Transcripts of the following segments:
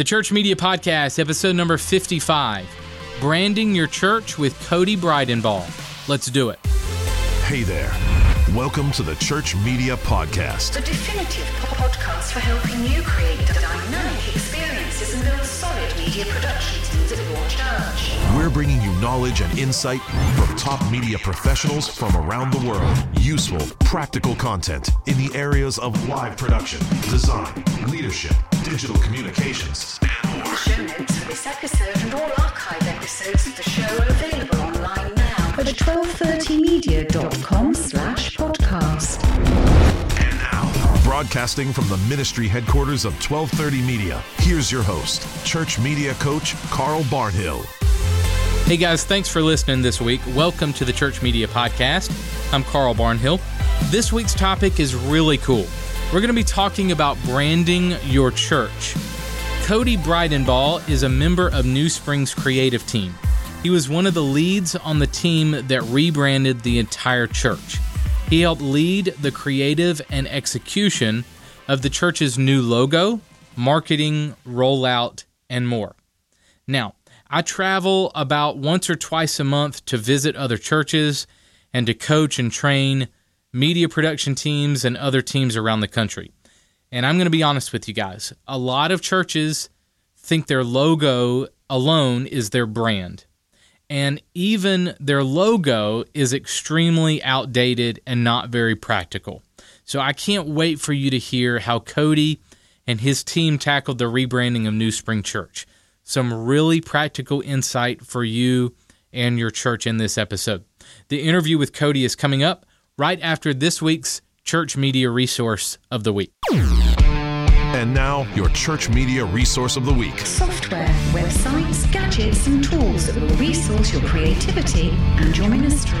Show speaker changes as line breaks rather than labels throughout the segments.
The Church Media Podcast, episode number 55 Branding Your Church with Cody Bridenbaugh. Let's do it.
Hey there. Welcome to the Church Media Podcast,
the definitive podcast for helping you create dynamic experiences and build solid media production teams at your church.
We're bringing you knowledge and insight from top media professionals from around the world. Useful, practical content in the areas of live production, design, leadership, digital communications, and more.
Show notes for this episode and all archive episodes of the show are available online now at 1230media.com slash podcast.
And now, broadcasting from the ministry headquarters of 1230 Media, here's your host, church media coach Carl Barnhill.
Hey guys, thanks for listening this week. Welcome to the Church Media Podcast. I'm Carl Barnhill. This week's topic is really cool. We're going to be talking about branding your church. Cody Bridenbaugh is a member of New Springs creative team. He was one of the leads on the team that rebranded the entire church. He helped lead the creative and execution of the church's new logo, marketing, rollout, and more. Now, I travel about once or twice a month to visit other churches and to coach and train media production teams and other teams around the country. And I'm going to be honest with you guys a lot of churches think their logo alone is their brand. And even their logo is extremely outdated and not very practical. So I can't wait for you to hear how Cody and his team tackled the rebranding of New Spring Church. Some really practical insight for you and your church in this episode. The interview with Cody is coming up right after this week's Church Media Resource of the Week.
And now, your church media resource of the week.
Software, websites, gadgets, and tools that will resource your creativity and your ministry.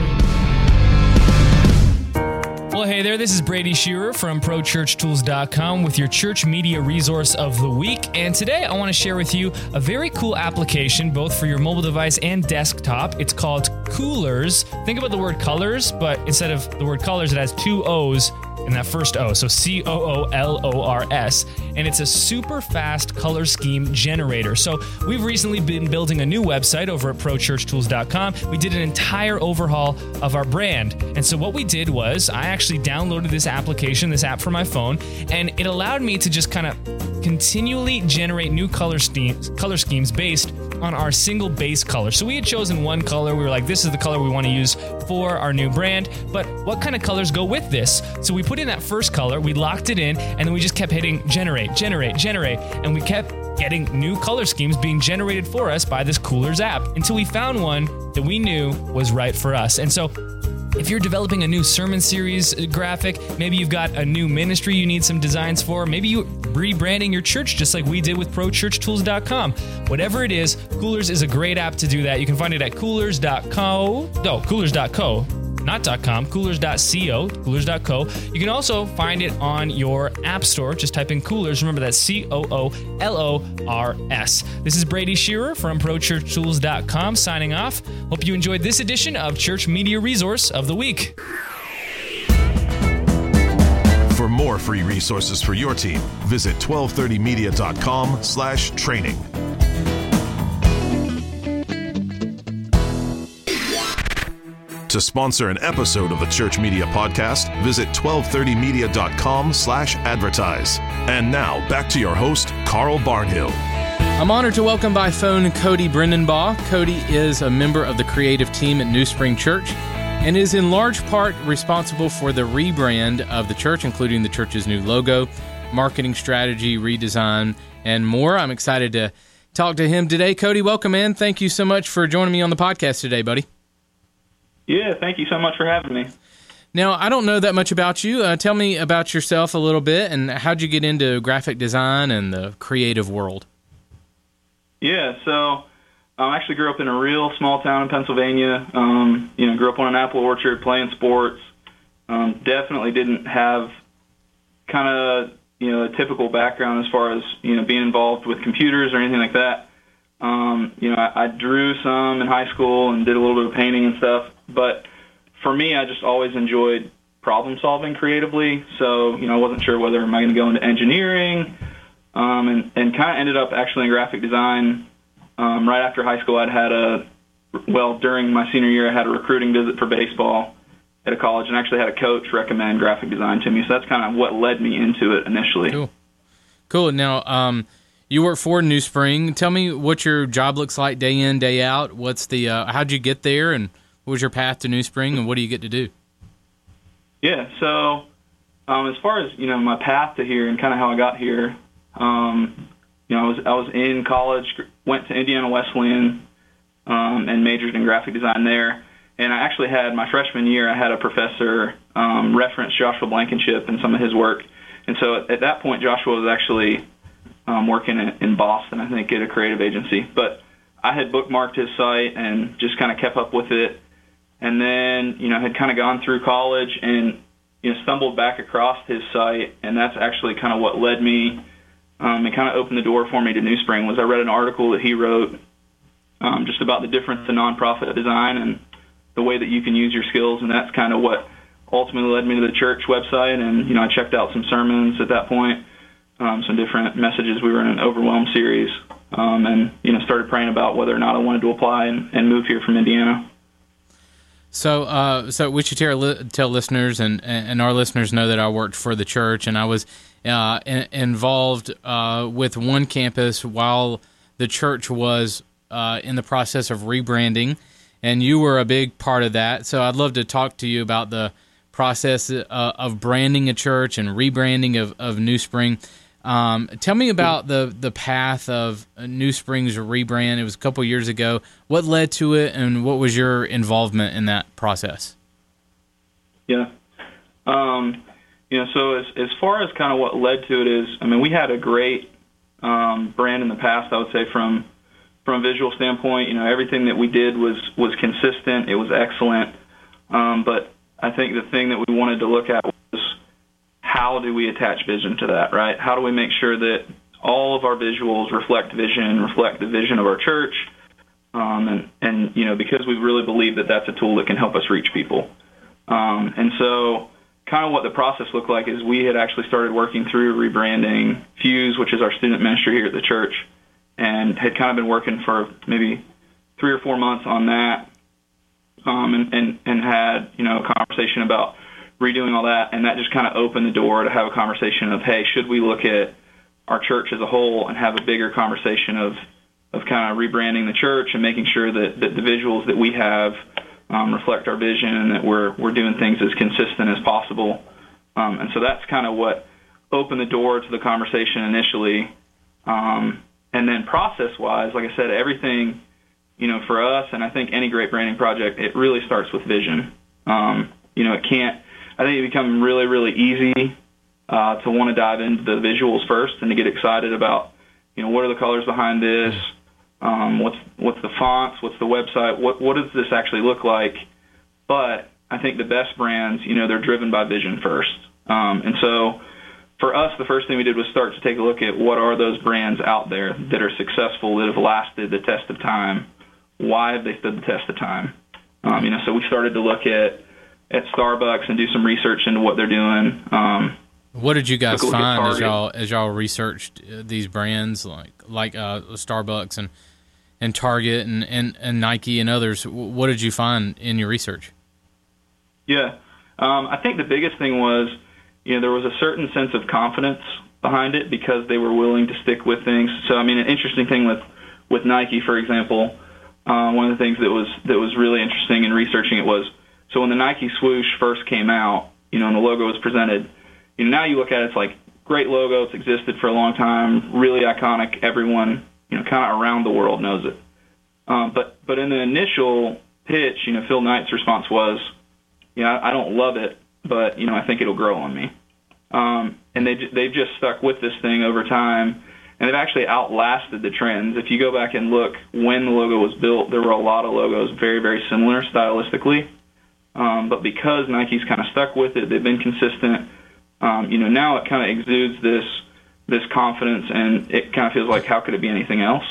Well, hey there, this is Brady Shearer from ProChurchTools.com with your church media resource of the week. And today I want to share with you a very cool application, both for your mobile device and desktop. It's called Coolors. Think about the word colors, but instead of the word colors, it has two O's in that first O. So C O O L O R S. And it's a super fast color scheme generator. So we've recently been building a new website over at ProChurchTools.com. We did an entire overhaul of our brand. And so what we did was I actually downloaded this application, this app for my phone, and it allowed me to just kind of continually generate new color schemes, color schemes based on our single base color. So we had chosen one color. We were like, this is the color we want to use for our new brand. But what kind of colors go with this? So we put in that first color, we locked it in, and then we just kept hitting generate, generate, generate, and we kept getting new color schemes being generated for us by this Coolors app until we found one that we knew was right for us. And so if you're developing a new sermon series uh, graphic, maybe you've got a new ministry you need some designs for, maybe you're rebranding your church just like we did with prochurchtools.com. Whatever it is, Coolors is a great app to do that. You can find it at coolors.co. No, coolors.co not .com, coolors.co, coolors.co. You can also find it on your app store. Just type in coolors. Remember that C O O L O R S. This is Brady Shearer from ProChurchTools.com signing off. Hope you enjoyed this edition of Church Media Resource of the Week.
For more free resources for your team, visit 1230media.com slash training. To sponsor an episode of the Church Media Podcast, visit 1230media.com slash advertise. And now, back to your host, Carl Barnhill.
I'm honored to welcome by phone Cody Bridenbaugh. Cody is a member of the creative team at New Spring Church and is in large part responsible for the rebrand of the church, including the church's new logo, marketing strategy, redesign, and more. I'm excited to talk to him today. Cody, welcome in. Thank you so much for joining me on the podcast today, buddy.
Yeah, thank you so much for having me.
Now, I don't know that much about you. Uh, tell me about yourself a little bit and how'd you get into graphic design and the creative world?
Yeah, so I actually grew up in a real small town in Pennsylvania. Um, you know, grew up on an apple orchard, playing sports. Um, definitely didn't have kind of you know a typical background as far as you know being involved with computers or anything like that. Um, you know, I, I drew some in high school and did a little bit of painting and stuff. But for me, I just always enjoyed problem solving creatively. So, you know, I wasn't sure whether am I going to go into engineering um, and and kind of ended up actually in graphic design. Um, right after high school, I'd had a well during my senior year, I had a recruiting visit for baseball at a college, and actually had a coach recommend graphic design to me. So that's kind of what led me into it initially.
Cool. Cool. Now, um, you work for New Spring. Tell me what your job looks like day in, day out. What's the uh, how'd you get there, and what was your path to New Spring, and what do you get to do?
Yeah. So, um, as far as you know, my path to here and kind of how I got here, um, you know, I was I was in college, went to Indiana Wesleyan, um, and majored in graphic design there. And I actually had my freshman year, I had a professor um, reference Joshua Blankenship and some of his work. And so at, at that point, Joshua was actually um, working in, in Boston, I think, at a creative agency. But I had bookmarked his site and just kind of kept up with it. And then, you know, had kind of gone through college and, you know, stumbled back across his site. And that's actually kind of what led me um, and kind of opened the door for me to New Spring was I read an article that he wrote um, just about the difference in nonprofit design and the way that you can use your skills, and that's kind of what ultimately led me to the church website. And you know, I checked out some sermons at that point, um, some different messages. We were in an overwhelmed series, um, and you know, started praying about whether or not I wanted to apply and, and move here from Indiana.
So, uh, so we should tell, tell listeners and and our listeners know that I worked for the church and I was uh, in, involved uh, with one campus while the church was uh, in the process of rebranding and you were a big part of that. So I'd love to talk to you about the process uh, of branding a church and rebranding of, of New Spring. Um, tell me about the the path of New Spring's rebrand. It was a couple years ago. What led to it, and what was your involvement in that process?
Yeah, um, know, so as as far as kind of what led to it is, I mean, we had a great um, brand in the past. I would say from from a visual standpoint, you know, everything that we did was was consistent. It was excellent. Um, but I think the thing that we wanted to look at was how do we attach vision to that, right? How do we make sure that all of our visuals reflect vision, reflect the vision of our church, um, and and you know because we really believe that that's a tool that can help us reach people. Um, and so, kind of what the process looked like is we had actually started working through rebranding Fuse, which is our student ministry here at the church and had kind of been working for maybe three or four months on that, um, and, and and had you know a conversation about redoing all that, and that just kind of opened the door to have a conversation of hey, should we look at our church as a whole and have a bigger conversation of of kind of rebranding the church and making sure that, that the visuals that we have um, reflect our vision and that we're we're doing things as consistent as possible. Um, and so that's kind of what opened the door to the conversation initially. Um, and then process wise, like I said, everything, you know, for us, and I think any great branding project, it really starts with vision. Um, you know, it can't. I think it becomes really, really easy uh, to want to dive into the visuals first and to get excited about, you know, what are the colors behind this, um, what's what's the fonts, what's the website, what what does this actually look like? But I think the best brands, you know, they're driven by vision first, um, and so for us, the first thing we did was start to take a look at what are those brands out there that are successful, that have lasted the test of time. Why have they stood the test of time? Um, you know, so we started to look at at Starbucks and do some research into what they're doing. Um,
what did you guys find as y'all as y'all researched uh, these brands like like uh, Starbucks and and Target and, and, and Nike and others? What did you find in your research?
Yeah, um, I think the biggest thing was you know, there was a certain sense of confidence behind it because they were willing to stick with things. So, I mean, an interesting thing with with Nike, for example, uh, one of the things that was that was really interesting in researching it was so when the Nike swoosh first came out, you know, and the logo was presented, you know, now you look at it, it's like great logo, it's existed for a long time, really iconic. Everyone, you know, kind of around the world knows it. Um, but but in the initial pitch, you know, Phil Knight's response was, "Yeah, I don't love it, but you know I think it'll grow on me. Um, and they they've just stuck with this thing over time, and they've actually outlasted the trends. If you go back and look when the logo was built, there were a lot of logos very very similar stylistically, um, but because Nike's kind of stuck with it, they've been consistent. Um, you know now it kind of exudes this this confidence, and it kind of feels like how could it be anything else?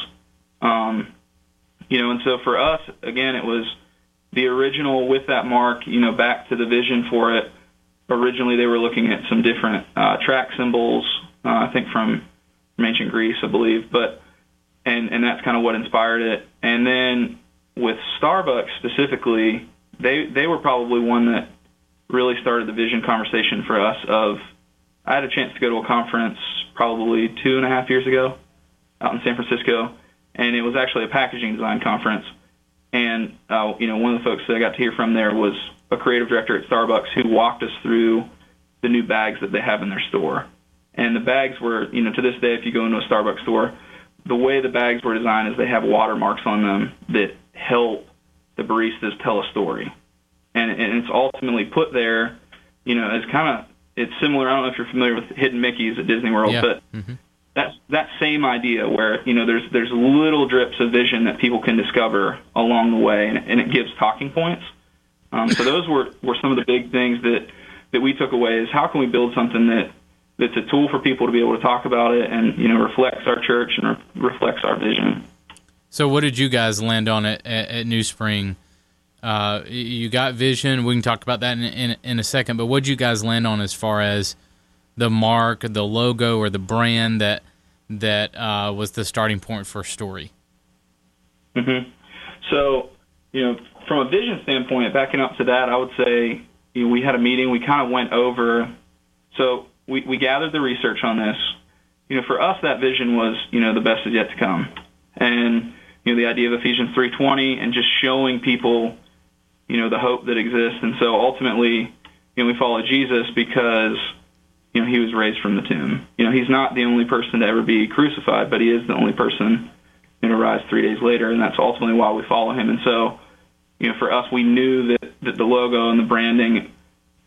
Um, you know, and so for us, again, it was the original with that mark. You know, back to the vision for it originally they were looking at some different uh, track symbols. Uh, I think from from ancient Greece, I believe. But and and that's kind of what inspired it. And then with Starbucks specifically, they they were probably one that really started the vision conversation for us. Of I had a chance to go to a conference probably two and a half years ago out in San Francisco, and it was actually a packaging design conference. And uh, you know, one of the folks that I got to hear from there was a creative director at Starbucks who walked us through the new bags that they have in their store. And the bags were, you know, to this day, if you go into a Starbucks store, the way the bags were designed is they have watermarks on them that help the baristas tell a story. And, and it's ultimately put there, you know, as kind of, it's similar. I don't know if you're familiar with Hidden Mickeys at Disney World,
Yeah.
but
Mm-hmm.
that's that same idea where you know there's there's little drips of vision that people can discover along the way, and, and it gives talking points. Um, so those were were some of the big things that that we took away is how can we build something that that's a tool for people to be able to talk about it and you know reflects our church and re- reflects our vision.
So, what did you guys land on at, at, at New Spring? Uh, you got vision. We can talk about that in, in, in a second. But what did you guys land on as far as the mark, the logo, or the brand that that uh, was the starting point for story?
Mm-hmm. So, you know, from a vision standpoint, backing up to that, I would say you know, we had a meeting. We kind of went over. So we, we gathered the research on this. You know, for us, that vision was you know the best is yet to come, and know the idea of Ephesians 3:20 and just showing people you know the hope that exists. And so ultimately, you know, we follow Jesus because you know he was raised from the tomb. You know, he's not the only person to ever be crucified, but he is the only person know rise three days later, and that's ultimately why we follow him. And so, you know, for us, we knew that that the logo and the branding,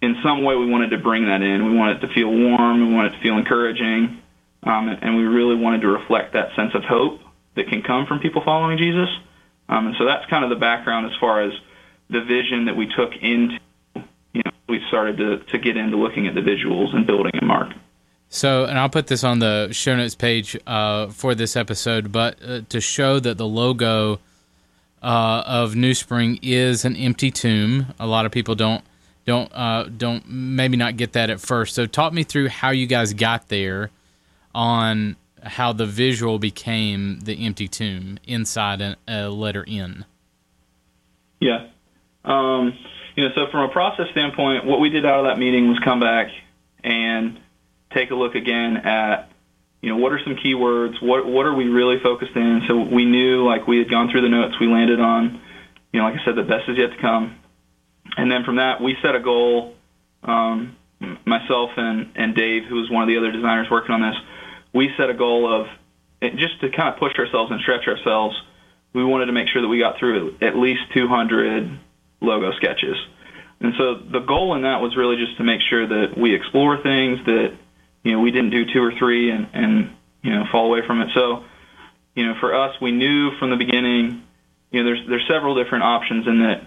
in some way, we wanted to bring that in. We wanted it to feel warm. We wanted it to feel encouraging, um, and we really wanted to reflect that sense of hope that can come from people following Jesus. Um, and so that's kind of the background as far as the vision that we took into. You know, we started to to get into looking at the visuals and building a mark.
So, and I'll put this on the show notes page uh, for this episode, but uh, to show that the logo uh, of New Spring is an empty tomb. A lot of people don't don't uh, don't maybe not get that at first. So, talk me through how you guys got there on how the visual became the empty tomb inside a, letter N.
Yeah. Um, you know, so from a process standpoint, what we did out of that meeting was come back and take a look again at, you know, what are some keywords? What what are we really focused in? So we knew, like we had gone through the notes, we landed on, you know, like I said, the best is yet to come. And then from that, we set a goal. Um, myself and and Dave, who was one of the other designers working on this, we set a goal of just to kind of push ourselves and stretch ourselves. We wanted to make sure that we got through at least 200 logo sketches. And so the goal in that was really just to make sure that we explore things that you know we didn't do two or three and and you know fall away from it. So you know for us, we knew from the beginning, you know there's there's several different options in that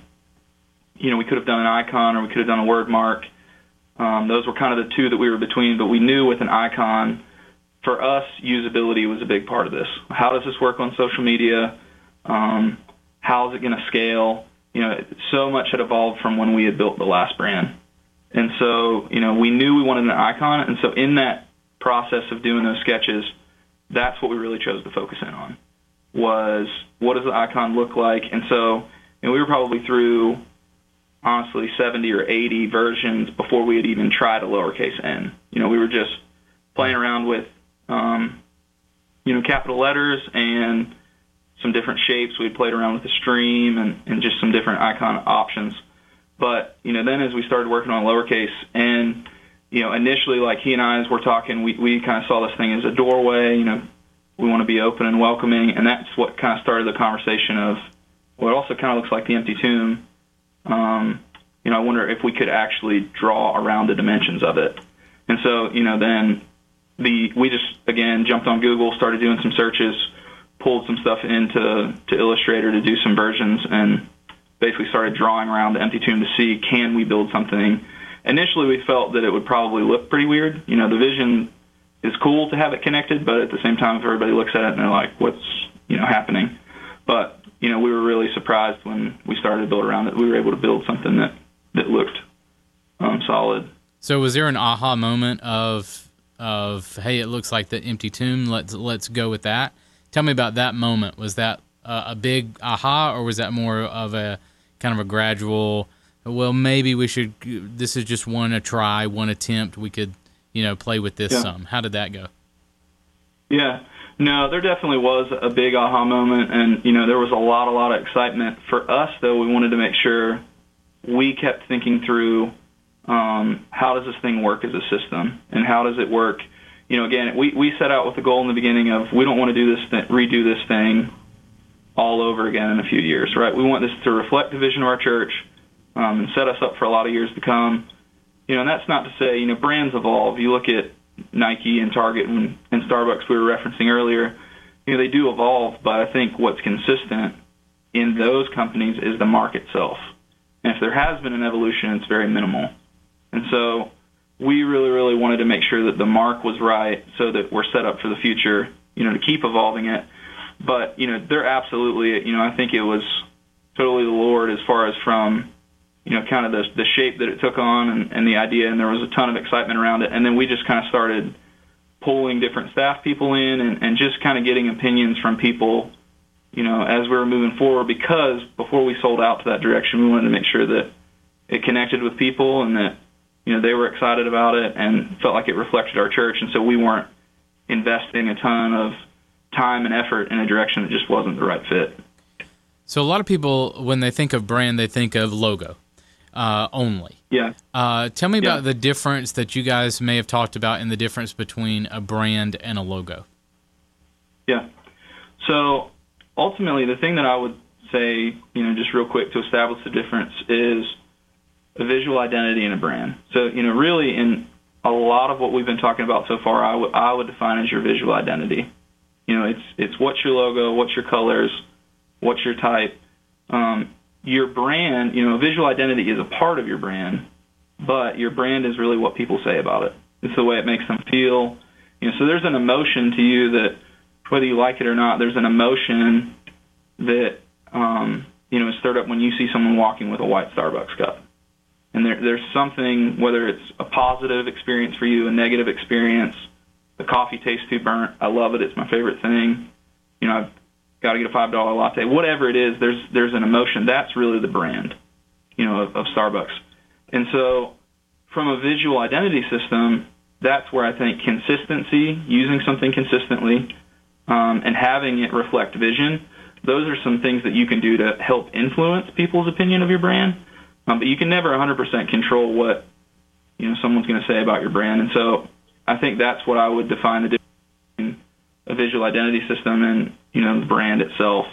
you know we could have done an icon or we could have done a word mark. Um, those were kind of the two that we were between, but we knew with an icon, for us, usability was a big part of this. How does this work on social media? Um, how is it going to scale? You know, so much had evolved from when we had built the last brand. And so, you know, we knew we wanted an icon. And so in that process of doing those sketches, that's what we really chose to focus in on was what does the icon look like? And so, know, we were probably through honestly 70 or 80 versions before we had even tried a lowercase n. You know, we were just playing around with, um, you know, capital letters and some different shapes. We played around with the stream and, and just some different icon options. But, you know, then as we started working on lowercase and, you know, initially, like he and I, as we're talking, we, we kind of saw this thing as a doorway, you know, we want to be open and welcoming. And that's what kind of started the conversation of, well, it also kind of looks like the empty tomb um, you know, I wonder if we could actually draw around the dimensions of it. And so, you know, then the we just again jumped on Google, started doing some searches, pulled some stuff into to Illustrator to do some versions, and basically started drawing around the empty tomb to see can we build something. Initially, we felt that it would probably look pretty weird. You know, the vision is cool to have it connected, but at the same time, if everybody looks at it and they're like, "What's you know happening?" But you know, we were really surprised when we started to build around it. We were able to build something that that looked um, solid.
So, was there an aha moment of of hey, it looks like the empty tomb. Let's let's go with that. Tell me about that moment. Was that uh, a big aha, or was that more of a kind of a gradual? Well, maybe we should. This is just one a try, one attempt. We could, you know, play with this
Yeah.
some. How did that go?
Yeah. No, there definitely was a big aha moment, and you know there was a lot, a lot of excitement. For us, though, we wanted to make sure we kept thinking through um, how does this thing work as a system, and how does it work. You know, again, we we set out with the goal in the beginning of we don't want to do this, th- redo this thing all over again in a few years, right? We want this to reflect the vision of our church um, and set us up for a lot of years to come. You know, and that's not to say you know brands evolve. You look at Nike and Target and, and Starbucks we were referencing earlier, you know, they do evolve, but I think what's consistent in those companies is the mark itself. And if there has been an evolution, it's very minimal. And so we really, really wanted to make sure that the mark was right so that we're set up for the future, you know, to keep evolving it. But, you know, they're absolutely, you know, I think it was totally the Lord as far as from you know, kind of the the shape that it took on and, and the idea, and there was a ton of excitement around it. And then we just kind of started pulling different staff people in and, and just kind of getting opinions from people, you know, as we were moving forward. Because before we sold out to that direction, we wanted to make sure that it connected with people and that you know they were excited about it and felt like it reflected our church. And so we weren't investing a ton of time and effort in a direction that just wasn't the right fit.
So a lot of people, when they think of brand, they think of logo uh, only.
Yeah.
Uh, tell me about the difference that you guys may have talked about in the difference between a brand and a logo.
Yeah. So ultimately, the thing that I would say, you know, just real quick to establish the difference is a visual identity and a brand. So, you know, really in a lot of what we've been talking about so far, I would I would define as your visual identity. You know, it's it's what's your logo, what's your colors, what's your type. Um, your brand, you know, a visual identity is a part of your brand, but your brand is really what people say about it. It's the way it makes them feel. You know, so there's an emotion to you that whether you like it or not, there's an emotion that um, you know is stirred up when you see someone walking with a white Starbucks cup. And there, there's something, whether it's a positive experience for you, a negative experience, the coffee tastes too burnt. I love it. It's my favorite thing. You know, I've got to get a five dollar latte. Whatever it is, there's there's an emotion. That's really the brand, you know, of, of Starbucks. And so, from a visual identity system, that's where I think consistency, using something consistently, um, and having it reflect vision, those are some things that you can do to help influence people's opinion of your brand. Um, but you can never 100% control what you know someone's going to say about your brand. And so I think that's what I would define the difference between a visual identity system and you know the brand itself.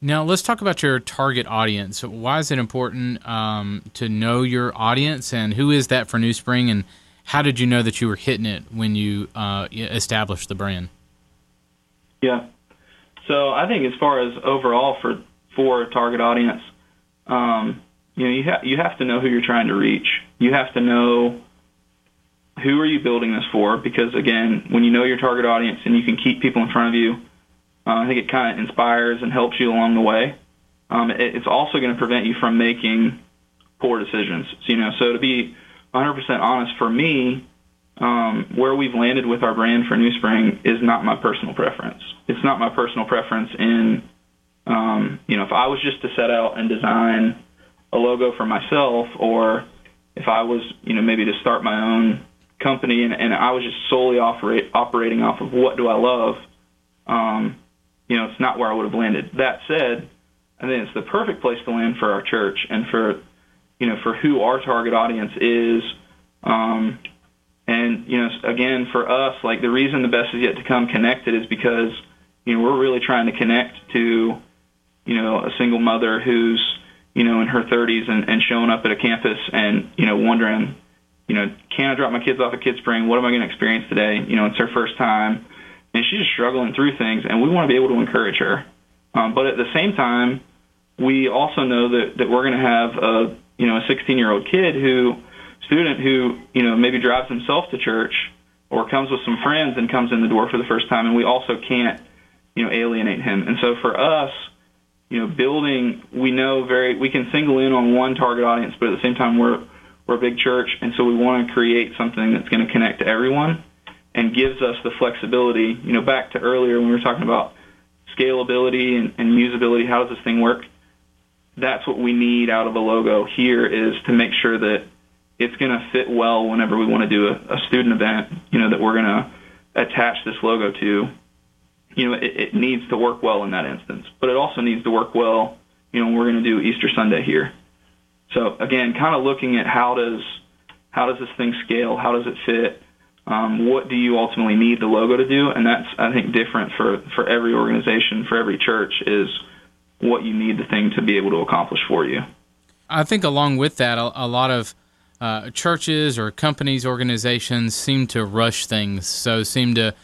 Now, let's talk about your target audience. Why is it important um, to know your audience, and who is that for New Spring, and how did you know that you were hitting it when you uh, established the brand?
Yeah. So I think as far as overall for for a target audience, um, you know, you have you have to know who you're trying to reach. You have to know who are you building this for because again, when you know your target audience and you can keep people in front of you, uh, I think it kind of inspires and helps you along the way. Um, it, it's also going to prevent you from making poor decisions. So, you know, so to be 100% honest, for me, um, where we've landed with our brand for New Spring is not my personal preference. It's not my personal preference in, um, you know, if I was just to set out and design a logo for myself, or if I was, you know, maybe to start my own company and, and I was just solely operate, operating off of what do I love, um, you know, it's not where I would have landed. That said, I think it's the perfect place to land for our church and for, you know, for who our target audience is. Um, and you know, again, for us, like the reason the best is yet to come connected is because you know we're really trying to connect to you know a single mother who's you know in her 30s and, and showing up at a campus and you know wondering you know can I drop my kids off at Kid Spring? What am I going to experience today? You know, it's her first time, and she's just struggling through things, and we want to be able to encourage her. Um, but at the same time, we also know that that we're going to have a you know a 16 year old kid who student who you know maybe drives himself to church or comes with some friends and comes in the door for the first time and we also can't you know alienate him and so for us you know building we know very we can single in on one target audience but at the same time we're We're a big church, and so we want to create something that's going to connect to everyone and gives us the flexibility. You know, back to earlier when we were talking about scalability and, and usability, how does this thing work? That's what we need out of a logo here is to make sure that it's going to fit well whenever we want to do a, a student event, you know, that we're going to attach this logo to. You know, it, it needs to work well in that instance, but it also needs to work well, you know, we're going to do Easter Sunday here. So again, kind of looking at how does how does this thing scale? How does it fit? Um, what do you ultimately need the logo to do? And that's I think different for for every organization, for every church is what you need the thing to be able to accomplish for you.
I think along with that, a, a lot of uh, churches or companies, organizations seem to rush things. So seem to,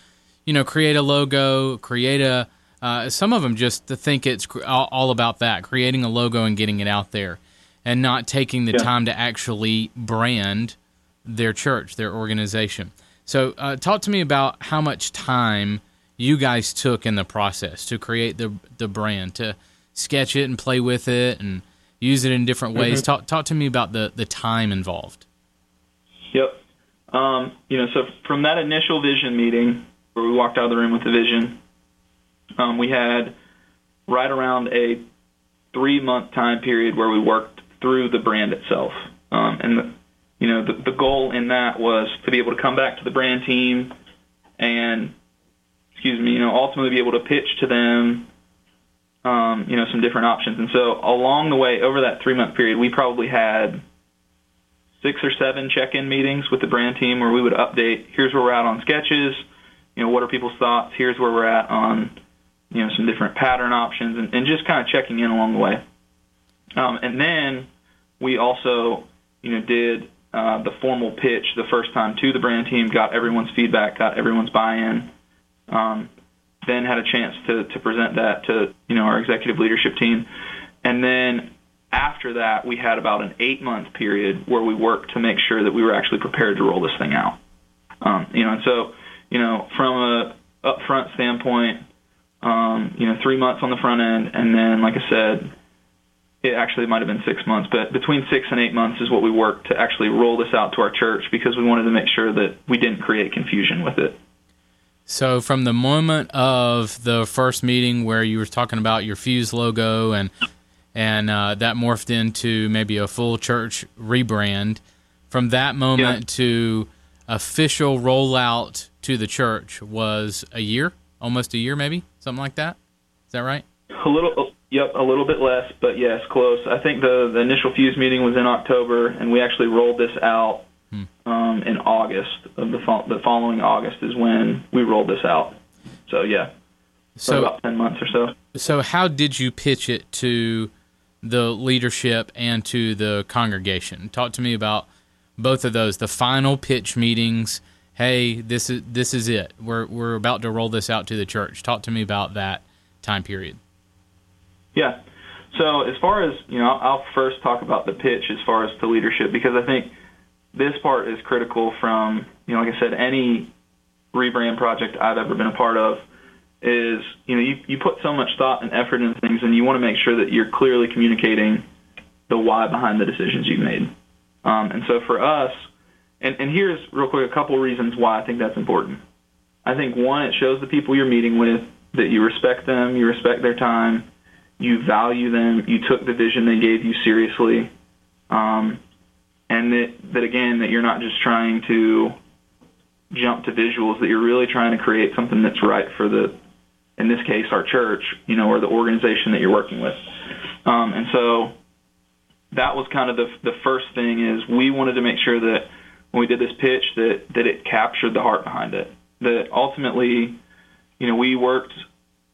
you know, create a logo, create a. Uh, some of them just to think it's all, about that, creating a logo and getting it out there and not taking the yeah. time to actually brand their church, their organization. So, uh, talk to me about how much time you guys took in the process to create the the brand, to sketch it and play with it and use it in different ways. Mm-hmm. Talk talk to me about the the time involved.
Yep. Um, you know, so from that initial vision meeting we walked out of the room with the vision, um, we had right around a three month time period where we worked through the brand itself. Um, and the, you know, the, the goal in that was to be able to come back to the brand team and, excuse me, you know, ultimately be able to pitch to them, um, you know, some different options. And so along the way, over that three month period, we probably had six or seven check-in meetings with the brand team where we would update. Here's where we're at on sketches. You know, what are people's thoughts? Here's where we're at on, you know, some different pattern options, and, and just kind of checking in along the way. Um, and then we also, you know, did uh, the formal pitch the first time to the brand team, got everyone's feedback, got everyone's buy-in, um, then had a chance to, to present that to, you know, our executive leadership team. And then after that, we had about an eight-month period where we worked to make sure that we were actually prepared to roll this thing out. Um, you know, and so, you know, from a upfront standpoint, um, you know, three months on the front end, and then, like I said, it actually might have been six months, but between six and eight months is what we worked to actually roll this out to our church because we wanted to make sure that we didn't create confusion with it.
So, from the moment of the first meeting where you were talking about your Fuse logo and and uh, that morphed into maybe a full church rebrand, from that moment yeah. to official rollout to the church was a year, almost a year, maybe something like that. Is that right?
A little, Yep, a little bit less, but yes, close. I think the, the initial Fuse meeting was in October, and we actually rolled this out hmm. um, in August of the fo- the following August is when we rolled this out. So yeah, so about ten months or so.
So how did you pitch it to the leadership and to the congregation? Talk to me about both of those. The final pitch meetings. Hey, this is this is it. We're we're about to roll this out to the church. Talk to me about that time period.
Yeah. So as far as you know, I'll first talk about the pitch as far as to leadership because I think this part is critical from you know, like I said, any rebrand project I've ever been a part of is you know you you put so much thought and effort into things and you want to make sure that you're clearly communicating the why behind the decisions you've made. Um, and so for us, and, and here's real quick a couple reasons why I think that's important. I think one, it shows the people you're meeting with that you respect them, you respect their time, you value them, you took the vision they gave you seriously, um, and that, that again that you're not just trying to jump to visuals, that you're really trying to create something that's right for the, in this case, our church, you know, or the organization that you're working with. Um, and so that was kind of the the first thing is we wanted to make sure that when we did this pitch that that it captured the heart behind it. That ultimately, you know, we worked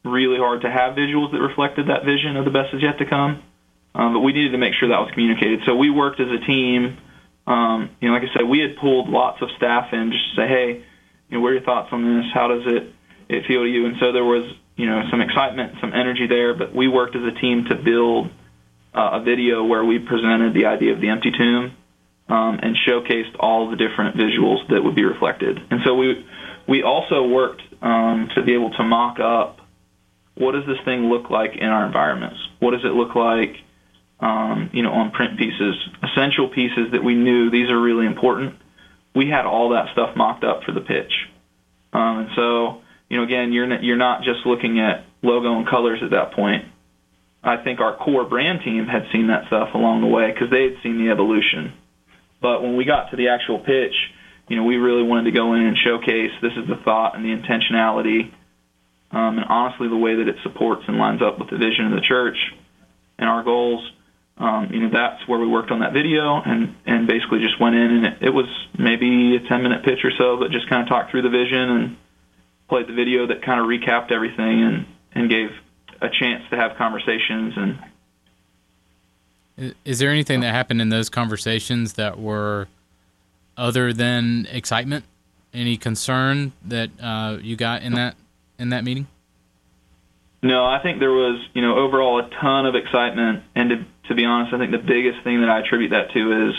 really hard to have visuals that reflected that vision of the best is yet to come. Um, but we needed to make sure that was communicated. So we worked as a team. Um, you know, like I said, we had pulled lots of staff in just to say, hey, you know, what are your thoughts on this? How does it it feel to you? And so there was, you know, some excitement, some energy there. But we worked as a team to build uh, a video where we presented the idea of the empty tomb um, and showcased all the different visuals that would be reflected. And so we we also worked um, to be able to mock up what does this thing look like in our environments? What does it look like um, you know, on print pieces, essential pieces that we knew these are really important. We had all that stuff mocked up for the pitch, um, and so you know, again, you're not, you're not just looking at logo and colors at that point. I think our core brand team had seen that stuff along the way because they had seen the evolution. But when we got to the actual pitch, you know, we really wanted to go in and showcase this is the thought and the intentionality, um, and honestly, the way that it supports and lines up with the vision of the church and our goals. Um, you know, that's where we worked on that video and and basically just went in and it, it was maybe a 10 minute pitch or so, but just kind of talked through the vision and played the video that kind of recapped everything and and gave a chance to have conversations and
is there anything that happened in those conversations that were other than excitement? Any concern that uh, you got in that in that meeting?
No i think there was you know overall a ton of excitement. And to, to be honest i think the biggest thing that i attribute that to is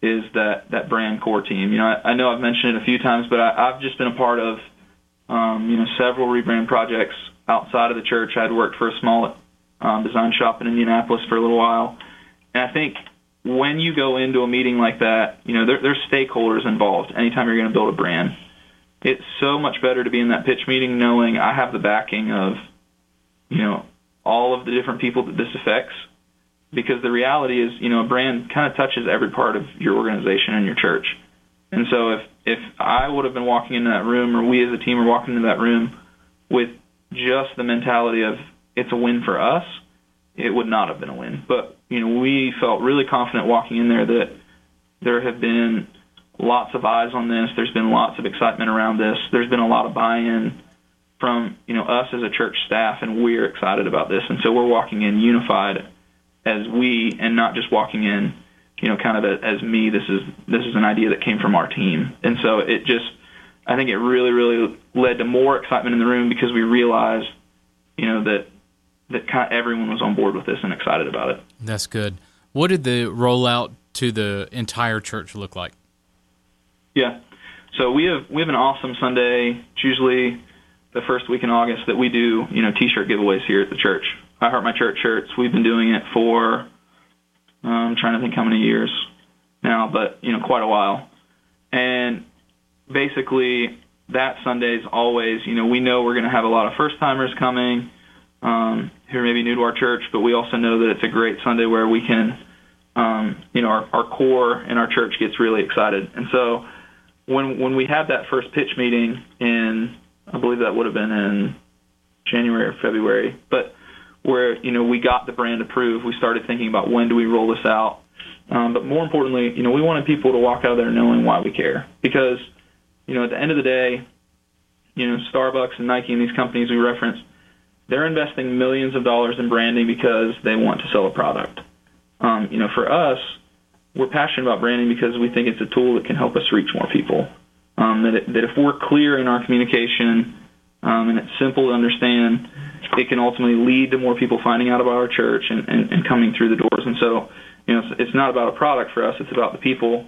is that that brand core team. You know i, I know i've mentioned it a few times but I, i've just been a part of um, you know several rebrand projects outside of the church. I'd worked for a small um, design shop in Indianapolis for a little while, and I think when you go into a meeting like that, you know there, there's stakeholders involved. Anytime you're going to build a brand, it's so much better to be in that pitch meeting knowing I have the backing of, you know, all of the different people that this affects. Because the reality is, you know, a brand kind of touches every part of your organization and your church. And so if if I would have been walking into that room, or we as a team are walking into that room with just the mentality of it's a win for us, it would not have been a win. But you know, we felt really confident walking in there that there have been lots of eyes on this. There's been lots of excitement around this. There's been a lot of buy-in from you know us as a church staff, and we're excited about this. And so we're walking in unified as we, and not just walking in, you know, kind of as me. This is this is an idea that came from our team, and so it just I think it really, really led to more excitement in the room because we realized, you know, that that kind of everyone was on board with this and excited about it.
That's good. What did the rollout to the entire church look like?
Yeah, so we have we have an awesome Sunday. It's usually the first week in August that we do, you know, T-shirt giveaways here at the church. I Heart My Church shirts. We've been doing it for um, I'm trying to think how many years now, but you know, quite a while. And basically that Sunday is always, you know, we know we're going to have a lot of first timers coming um, who are maybe new to our church, but we also know that it's a great Sunday where we can, um, you know, our, our core in our church gets really excited. And so when when we had that first pitch meeting in, I believe that would have been in January or February, but where you know we got the brand approved, we started thinking about when do we roll this out. Um, but more importantly, you know, we wanted people to walk out of there knowing why we care because you know, at the end of the day, you know, Starbucks and Nike and these companies we reference, they're investing millions of dollars in branding because they want to sell a product. Um, you know, for us, we're passionate about branding because we think it's a tool that can help us reach more people. Um, that, it, that if we're clear in our communication um, and it's simple to understand, it can ultimately lead to more people finding out about our church and, and, and coming through the doors. And so, you know, it's, it's not about a product for us; it's about the people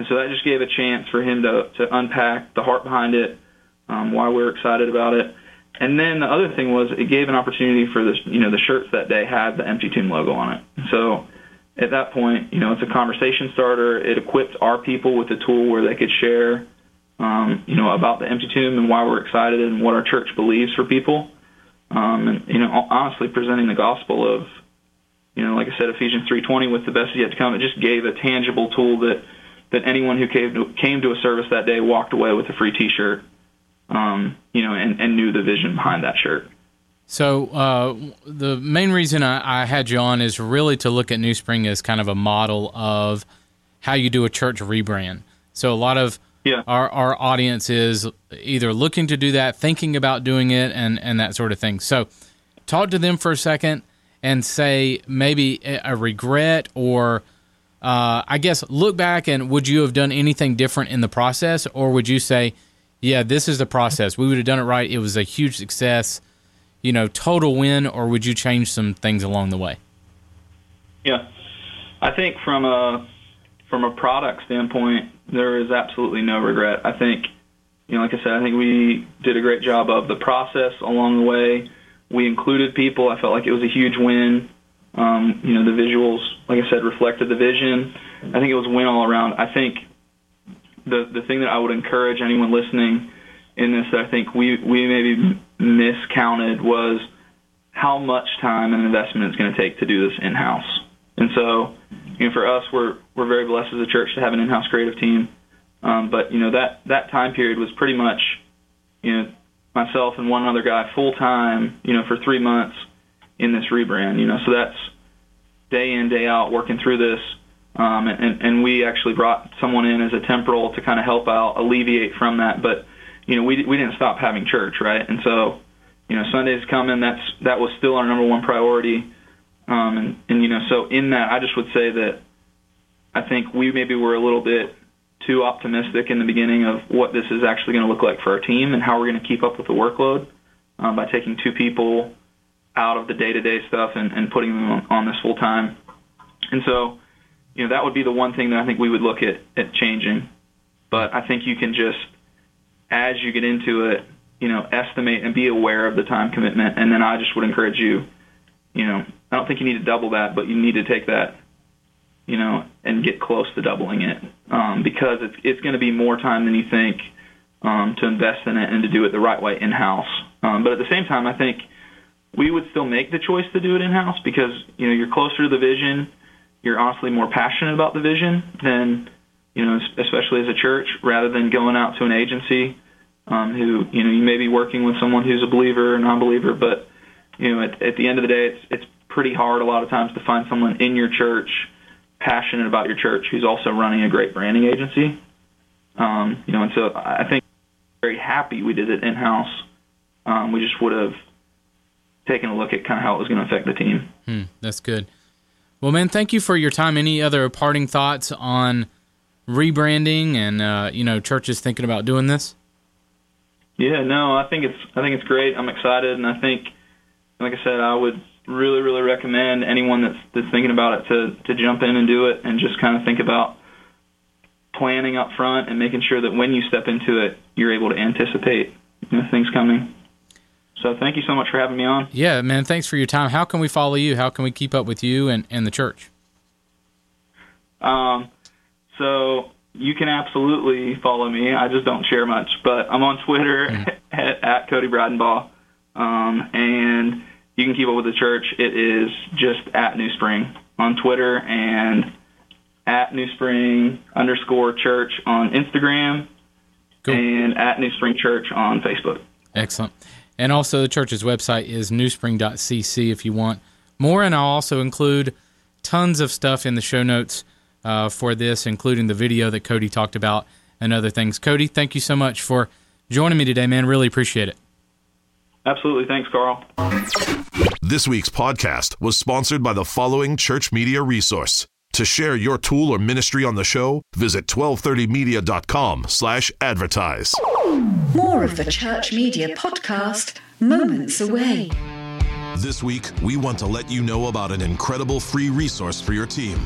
and so that just gave a chance for him to, to unpack the heart behind it, um, why we're excited about it. And then the other thing was it gave an opportunity for the you know the shirts that day had the Empty Tomb logo on it. So at that point, you know, it's a conversation starter. It equipped our people with a tool where they could share, um, you know, about the Empty Tomb and why we're excited and what our church believes for people. Um, and you know, honestly, presenting the gospel of, you know, like I said, Ephesians 3:20 with the best yet to come. It just gave a tangible tool that that anyone who came to, came to a service that day walked away with a free T-shirt, um, you know, and, and knew the vision behind that shirt.
So uh, the main reason I, I, had you on is really to look at New Spring as kind of a model of how you do a church rebrand. So a lot of yeah. our our audience is either looking to do that, thinking about doing it, and and that sort of thing. So talk to them for a second and say maybe a regret or uh, I guess look back and would you have done anything different in the process, or would you say, yeah, this is the process. We would have done it right. It was a huge success, you know, total win, or would you change some things along the way?
Yeah, I think from a from a product standpoint, there is absolutely no regret. I think, you know, like I said, I think we did a great job of the process along the way. We included people. I felt like it was a huge win. Um, you know, the visuals, like I said, reflected the vision. I think it was win all around. I think the the thing that I would encourage anyone listening in this that I think we we maybe miscounted was how much time and investment it's going to take to do this in house. And so, you know, for us, we're we're very blessed as a church to have an in-house creative team. Um, but you know that that time period was pretty much, you know, myself and one other guy full time, you know, for three months in this rebrand. You know, so that's day in day out working through this. Um, and, and we actually brought someone in as a temporal to kind of help out, alleviate from that. But you know, we we didn't stop having church, right? And so, you know, Sundays coming. That's that was still our number one priority. Um, and and you know, so in that, I just would say that I think we maybe were a little bit too optimistic in the beginning of what this is actually going to look like for our team and how we're going to keep up with the workload um, by taking two people out of the day-to-day stuff and, and putting them on, on this full time. And so, you know, that would be the one thing that I think we would look at, at changing. But I think you can just, as you get into it, you know, estimate and be aware of the time commitment. And then I just would encourage you, you know, I don't think you need to double that, but you need to take that, you know, and get close to doubling it um, because it's it's going to be more time than you think um, to invest in it and to do it the right way in house. Um, but at the same time, I think we would still make the choice to do it in house because you know you're closer to the vision, you're honestly more passionate about the vision than you know, especially as a church, rather than going out to an agency um, who you know you may be working with someone who's a believer or non-believer, but you know at, at the end of the day, it's it's pretty hard a lot of times to find someone in your church passionate about your church who's also running a great branding agency. Um, you know, and so I think very happy we did it in house. Um, we just would have taken a look at kind of how it was going to affect the team.
Hmm, that's good. Well, man, thank you for your time. Any other parting thoughts on rebranding and uh, you know churches thinking about doing this?
Yeah, no, I think it's I think it's great. I'm excited, and I think, like I said, I would really really recommend anyone that's that's thinking about it to to jump in and do it, and just kind of think about planning up front and making sure that when you step into it, you're able to anticipate you know, things coming. So thank you so much for having me on.
Yeah, man, thanks for your time. How can we follow you? How can we keep up with you and, and the church?
Um, so you can absolutely follow me. I just don't share much, but I'm on Twitter mm. at, at, Cody Bridenbaugh, um, and you can keep up with the church. It is just at New Spring on Twitter and at New Spring underscore church on Instagram cool. and at New Spring Church on Facebook.
Excellent. And also, the church's website is newspring.cc if you want more. And I'll also include tons of stuff in the show notes uh, for this, including the video that Cody talked about and other things. Cody, thank you so much for joining me today, man. Really appreciate it.
Absolutely. Thanks, Carl.
This week's podcast was sponsored by the following church media resource. To share your tool or ministry on the show, visit 1230media.com slash advertise.
More of the Church Media Podcast, moments away.
This week, we want to let you know about an incredible free resource for your team.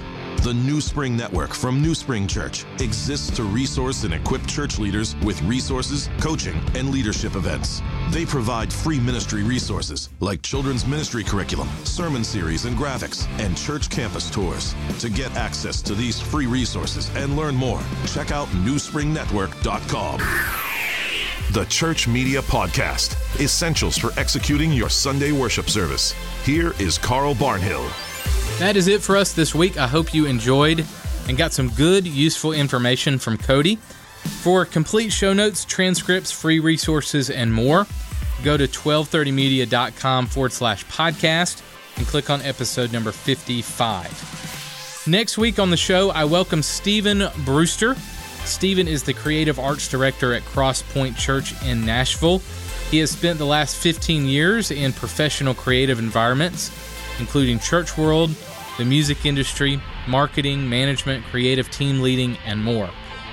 The New Spring Network from New Spring Church exists to resource and equip church leaders with resources, coaching, and leadership events. They provide free ministry resources like children's ministry curriculum, sermon series and graphics, and church campus tours. To get access to these free resources and learn more, check out newspringnetwork.com. The Church Media Podcast Essentials for Executing Your Sunday Worship Service. Here is Carl Barnhill.
That is it for us this week. I hope you enjoyed and got some good, useful information from Cody. For complete show notes, transcripts, free resources, and more, go to 1230media.com forward slash podcast and click on episode number 55. Next week on the show, I welcome Stephen Brewster. Stephen is the creative arts director at Crosspoint Church in Nashville. He has spent the last 15 years in professional creative environments including church world, the music industry, marketing, management, creative team leading, and more.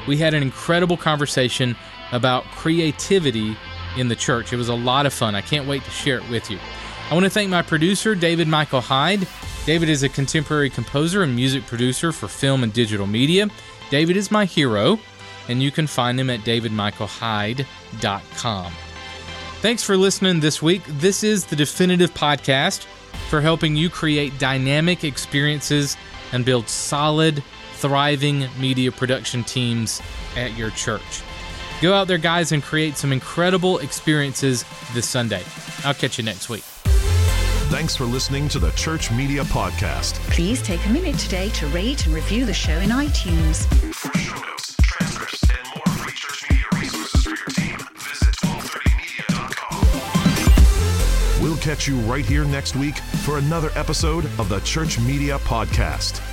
We had an incredible conversation about creativity in the church. It was a lot of fun. I can't wait to share it with you. I want to thank my producer, David Michael Hyde. David is a contemporary composer and music producer for film and digital media. David is my hero, and you can find him at davidmichaelhyde.com. Thanks for listening this week. This is the definitive podcast for helping you create dynamic experiences and build solid, thriving media production teams at your church. Go out there, guys, and create some incredible experiences this Sunday. I'll catch you next week.
Thanks for listening to the Church Media Podcast.
Please take a minute today to rate and review the show in iTunes.
Catch you right here next week for another episode of the Church Media Podcast.